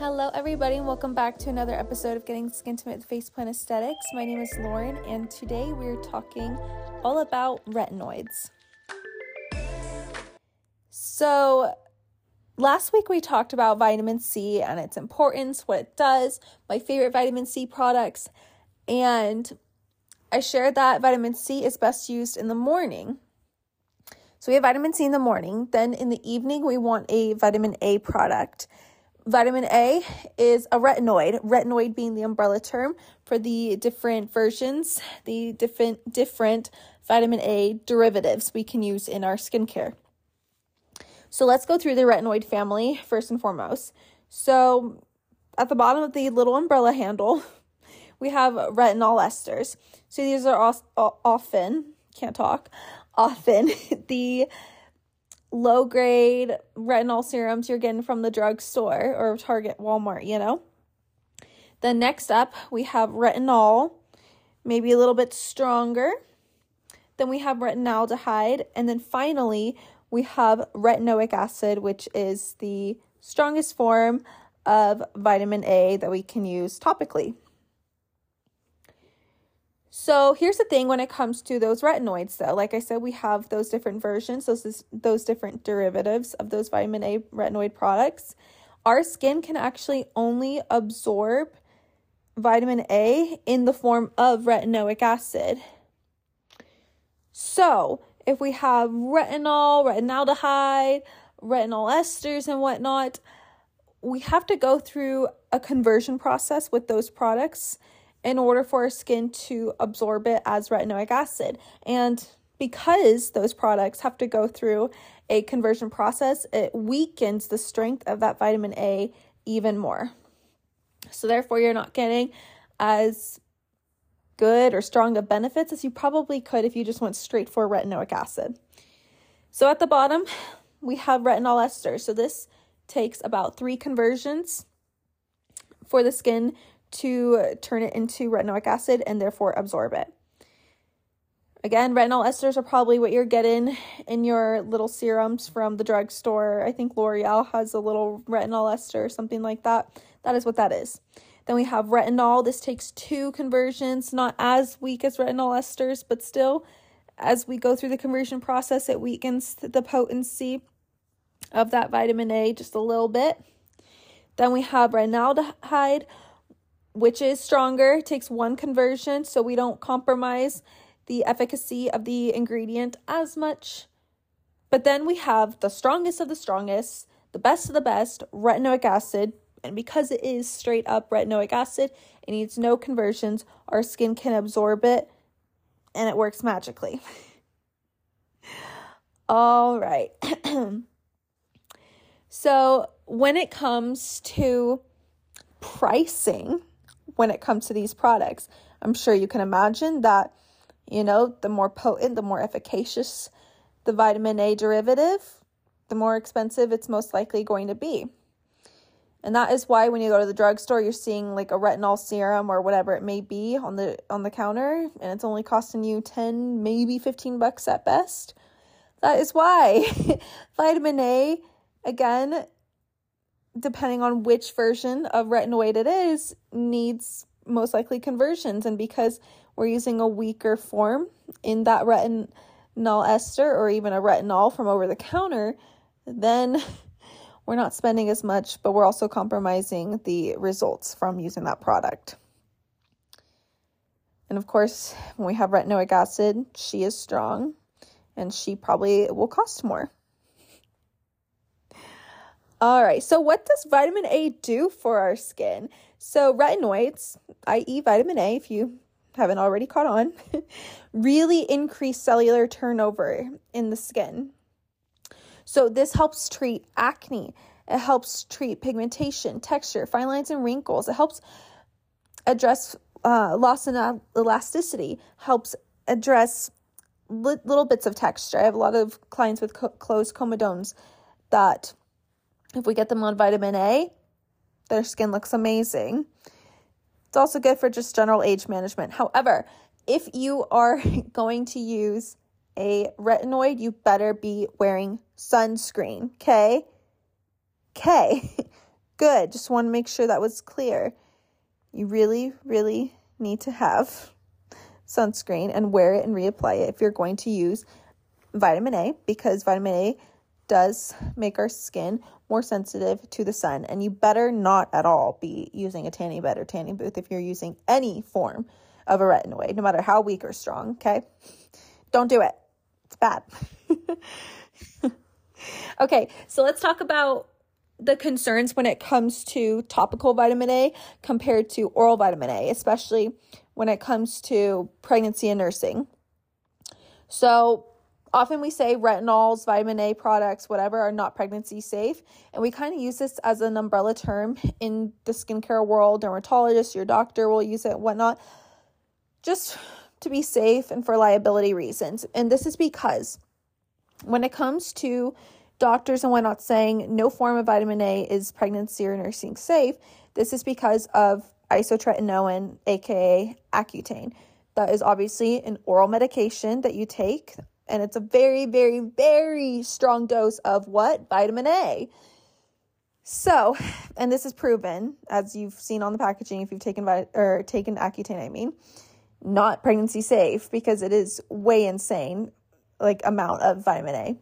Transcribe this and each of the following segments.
Hello, everybody, and welcome back to another episode of Getting Skintimate with Faceplant Aesthetics. My name is Lauren, and today we're talking all about retinoids. So, last week we talked about vitamin C and its importance, what it does, my favorite vitamin C products, and I shared that vitamin C is best used in the morning. So, we have vitamin C in the morning, then in the evening, we want a vitamin A product. Vitamin A is a retinoid, retinoid being the umbrella term for the different versions, the different different vitamin A derivatives we can use in our skincare. So let's go through the retinoid family first and foremost. So at the bottom of the little umbrella handle, we have retinol esters. So these are often, can't talk, often the low grade retinol serums you're getting from the drugstore or Target, Walmart, you know. Then next up, we have retinol, maybe a little bit stronger. Then we have retinaldehyde. And then finally, we have retinoic acid, which is the strongest form of vitamin A that we can use topically. So here's the thing when it comes to those retinoids though. Like I said, we have those different versions, those those different derivatives of those vitamin A retinoid products. Our skin can actually only absorb vitamin A in the form of retinoic acid. So, if we have retinol, retinaldehyde, retinol esters, and whatnot, we have to go through a conversion process with those products in order for our skin to absorb it as retinoic acid. And because those products have to go through a conversion process, it weakens the strength of that vitamin A even more. So, therefore, you're not getting as good or strong of benefits as you probably could if you just went straight for retinoic acid. So, at the bottom, we have retinol ester. So, this takes about three conversions for the skin to turn it into retinoic acid and therefore absorb it. Again, retinol esters are probably what you're getting in your little serums from the drugstore. I think L'Oreal has a little retinol ester or something like that. That is what that is. Then we have retinol. This takes two conversions, not as weak as retinol esters, but still, as we go through the conversion process, it weakens the potency of that vitamin A just a little bit. Then we have retinaldehyde, which is stronger, takes one conversion, so we don't compromise the efficacy of the ingredient as much. But then we have the strongest of the strongest, the best of the best, retinoic acid. And because it is straight up retinoic acid, it needs no conversions. Our skin can absorb it and it works magically. All right. so, when it comes to pricing, when it comes to these products. I'm sure you can imagine that, you know, the more potent, the more efficacious the vitamin A derivative, the more expensive it's most likely going to be. And that is why when you go to the drugstore, you're seeing like a retinol serum or whatever it may be on the on the counter, and it's only costing you 10, maybe 15 bucks at best. That is why vitamin A, again, depending on which version of retinoid it is, needs most likely conversions. And because we're using a weaker form in that retinol ester or even a retinol from over the counter, then we're not spending as much, but we're also compromising the results from using that product. And of course, when we have retinoic acid, she is strong and she probably will cost more. All right, so what does vitamin A do for our skin? So, retinoids, i.e., vitamin A, if you haven't already caught on, really increase cellular turnover in the skin. So, this helps treat acne, it helps treat pigmentation, texture, fine lines, and wrinkles. It helps address uh, loss in elasticity, helps address li- little bits of texture. I have a lot of clients with co- closed comedones that if we get them on vitamin A, their skin looks amazing. It's also good for just general age management. However, if you are going to use a retinoid, you better be wearing sunscreen, okay? Okay. Good. Just want to make sure that was clear. You really, really need to have sunscreen and wear it and reapply it if you're going to use vitamin A because vitamin A does make our skin more sensitive to the sun. And you better not at all be using a tanning bed or tanning booth if you're using any form of a retinoid, no matter how weak or strong. Okay. Don't do it. It's bad. okay. So let's talk about the concerns when it comes to topical vitamin A compared to oral vitamin A, especially when it comes to pregnancy and nursing. So, often we say retinols, vitamin A products, whatever, are not pregnancy safe. And we kind of use this as an umbrella term in the skincare world. Dermatologists, your doctor will use it, whatnot, just to be safe and for liability reasons. And this is because when it comes to doctors and whatnot saying no form of vitamin A is pregnancy or nursing safe, this is because of isotretinoin, aka Accutane. That is obviously an oral medication that you take, and it's a very, very, very strong dose of what? Vitamin A. So, and this is proven, as you've seen on the packaging, if you've taken or taken Accutane, I mean, not pregnancy safe because it is way insane, like amount of vitamin A.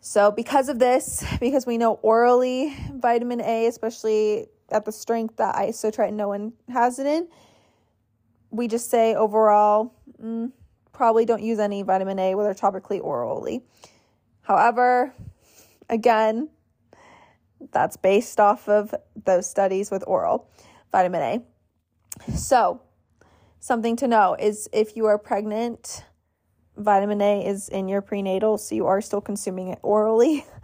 So, because of this, because we know orally vitamin A, especially at the strength that isotretinoin has it in, we just say overall, mm, probably don't use any vitamin A, whether topically or orally. However, again, that's based off of those studies with oral vitamin A. So, something to know is if you are pregnant, vitamin A is in your prenatal, so you are still consuming it orally.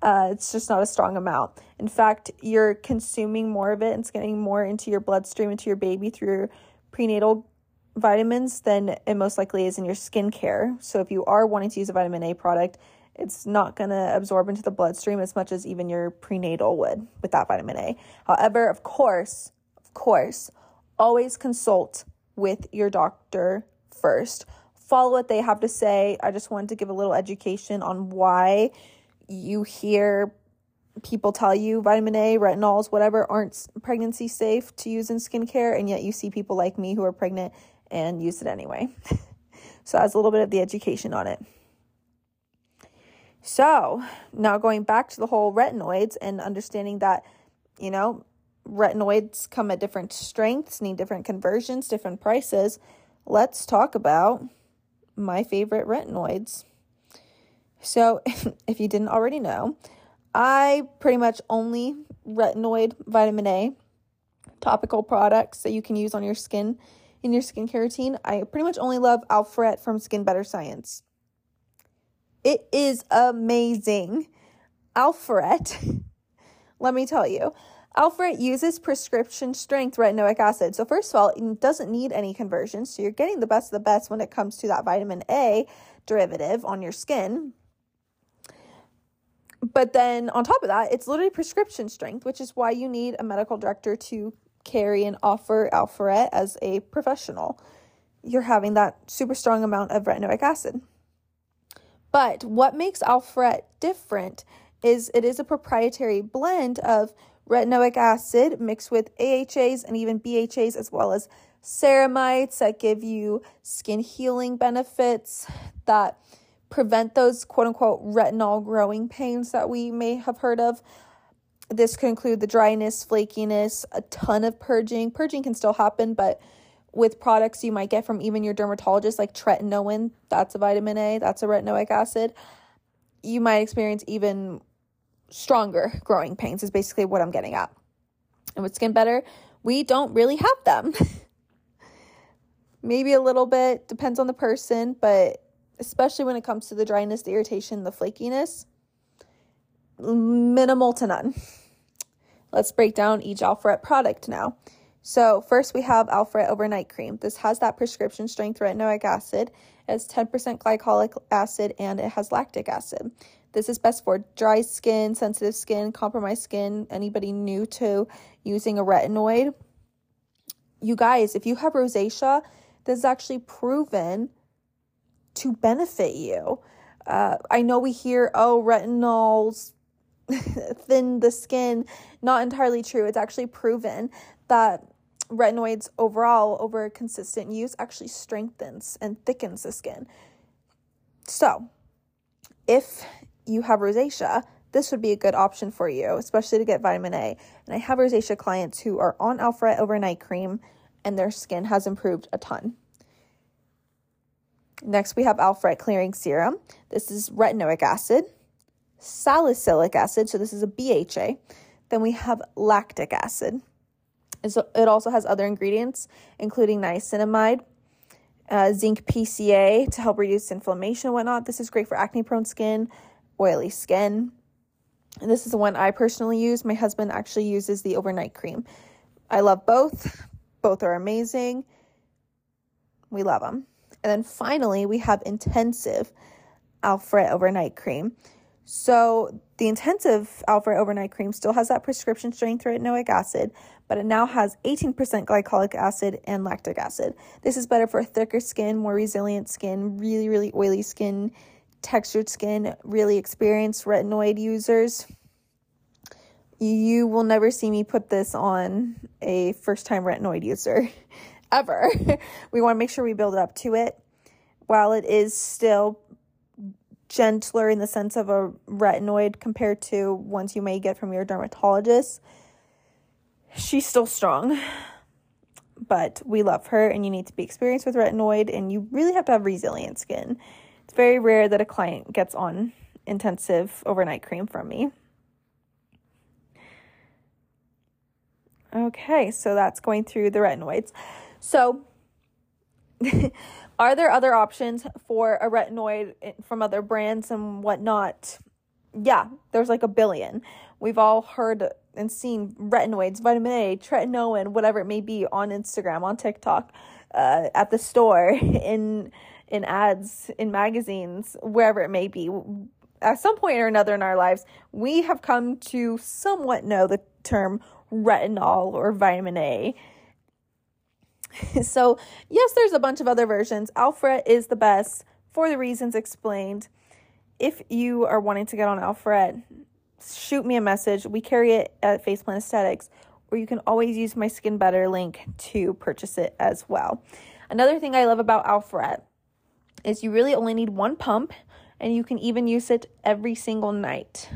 Uh, it's just not a strong amount. In fact, you're consuming more of it and it's getting more into your bloodstream, into your baby through your prenatal vitamins than it most likely is in your skincare. So if you are wanting to use a vitamin A product, it's not going to absorb into the bloodstream as much as even your prenatal would with that vitamin A. However, of course, of course, always consult with your doctor first. Follow what they have to say. I just wanted to give a little education on why you hear people tell you vitamin A, retinols, whatever aren't pregnancy safe to use in skincare, and yet you see people like me who are pregnant and use it anyway. so that's a little bit of the education on it. So now going back to the whole retinoids and understanding that, you know, retinoids come at different strengths, need different conversions, different prices. Let's talk about my favorite retinoids. So, if you didn't already know, I pretty much only retinoid vitamin A topical products that you can use on your skin in your skincare routine. I pretty much only love Alpharet from Skin Better Science. It is amazing. Alpharet, let me tell you, Alpharet uses prescription strength retinoic acid. So, first of all, it doesn't need any conversion. So, you're getting the best of the best when it comes to that vitamin A derivative on your skin. But then on top of that, it's literally prescription strength, which is why you need a medical director to carry and offer Alpharet as a professional. You're having that super strong amount of retinoic acid. But what makes Alpharet different is it is a proprietary blend of retinoic acid mixed with AHAs and even BHAs, as well as ceramides that give you skin healing benefits that prevent those quote unquote retinol growing pains that we may have heard of. This could include the dryness, flakiness, a ton of purging. Purging can still happen, but with products you might get from even your dermatologist, like tretinoin, that's a vitamin A, that's a retinoic acid, you might experience even stronger growing pains, is basically what I'm getting at. And with Skin Better, we don't really have them. Maybe a little bit, depends on the person, but especially when it comes to the dryness, the irritation, the flakiness, minimal to none. Let's break down each Alpharet product now. So, first we have Alpharet Overnight Cream. This has that prescription strength retinoic acid, it has 10% glycolic acid, and it has lactic acid. This is best for dry skin, sensitive skin, compromised skin, anybody new to using a retinoid. You guys, if you have rosacea, this is actually proven to benefit you. Uh, I know we hear, oh, retinols thin the skin. Not entirely true. It's actually proven that retinoids overall, over consistent use, actually strengthens and thickens the skin. So, if you have rosacea, this would be a good option for you, especially to get vitamin A. And I have rosacea clients who are on Alpharet overnight cream and their skin has improved a ton. Next, we have Alpharet clearing serum. This is retinoic acid, salicylic acid, so this is a BHA. Then we have lactic acid. And so It also has other ingredients, including niacinamide, uh, zinc PCA to help reduce inflammation and whatnot. This is great for acne prone skin, oily skin. And this is the one I personally use. My husband actually uses the overnight cream. I love both. Both are amazing. We love them. And then finally, we have intensive Alpharet overnight cream. So the intensive Alpharet overnight cream still has that prescription strength retinoic acid, but it now has 18% glycolic acid and lactic acid. This is better for thicker skin, more resilient skin, really, really oily skin, textured skin, really experienced retinoid users. You will never see me put this on a first time retinoid user ever. we want to make sure we build up to it. While it is still gentler in the sense of a retinoid compared to ones you may get from your dermatologist. She's still strong, but we love her, and you need to be experienced with retinoid, and you really have to have resilient skin. It's very rare that a client gets on intensive overnight cream from me. Okay, so that's going through the retinoids. So, Are there other options for a retinoid from other brands and whatnot? Yeah, there's like a billion. We've all heard and seen retinoids, vitamin A, tretinoin, whatever it may be on Instagram, on TikTok, uh, at the store, in in ads, in magazines, wherever it may be. At some point or another in our lives, we have come to somewhat know the term retinol or vitamin A. so, yes, there's a bunch of other versions. Alpharet is the best for the reasons explained. If you are wanting to get on Alpharet, shoot me a message. We carry it at Faceplant Aesthetics, or you can always use my Skin Better link to purchase it as well. Another thing I love about Alpharet is you really only need one pump, and you can even use it every single night.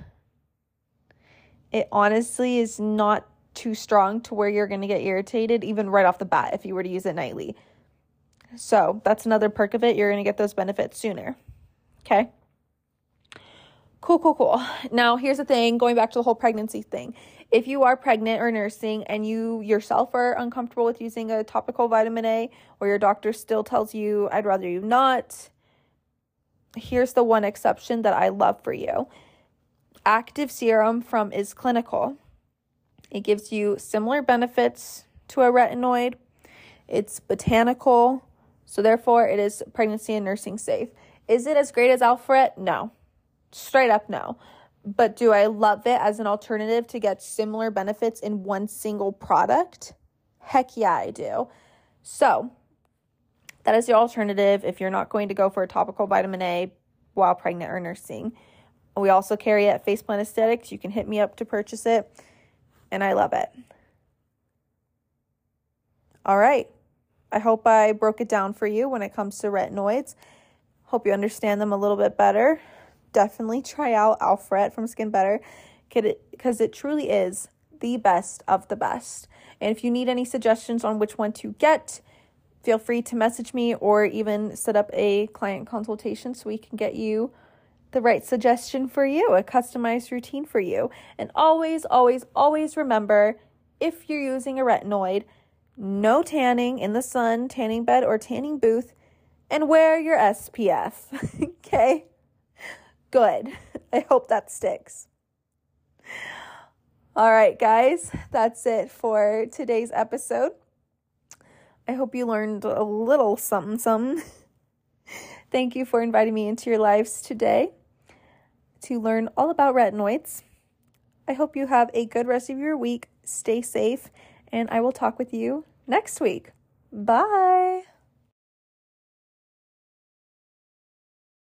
It honestly is not too strong to where you're going to get irritated even right off the bat if you were to use it nightly. So, that's another perk of it. You're going to get those benefits sooner. Okay? Cool, cool, cool. Now, here's the thing going back to the whole pregnancy thing. If you are pregnant or nursing and you yourself are uncomfortable with using a topical vitamin A, or your doctor still tells you, I'd rather you not, here's the one exception that I love for you active serum from Is Clinical. It gives you similar benefits to a retinoid. It's botanical, so therefore it is pregnancy and nursing safe. Is it as great as Alpharet? No. Straight up no. But do I love it as an alternative to get similar benefits in one single product? Heck yeah, I do. So, that is your alternative if you're not going to go for a topical vitamin A while pregnant or nursing. We also carry it at Faceplant Aesthetics. You can hit me up to purchase it and I love it. All right. I hope I broke it down for you when it comes to retinoids. Hope you understand them a little bit better. Definitely try out Alpharet from Skin Better because it truly is the best of the best. And if you need any suggestions on which one to get, feel free to message me or even set up a client consultation so we can get you the right suggestion for you, a customized routine for you. And always, always, always remember if you're using a retinoid, no tanning in the sun, tanning bed, or tanning booth, and wear your SPF. okay? Good. I hope that sticks. All right, guys, that's it for today's episode. I hope you learned a little something, something. Thank you for inviting me into your lives today to learn all about retinoids. I hope you have a good rest of your week. Stay safe, and I will talk with you next week. Bye.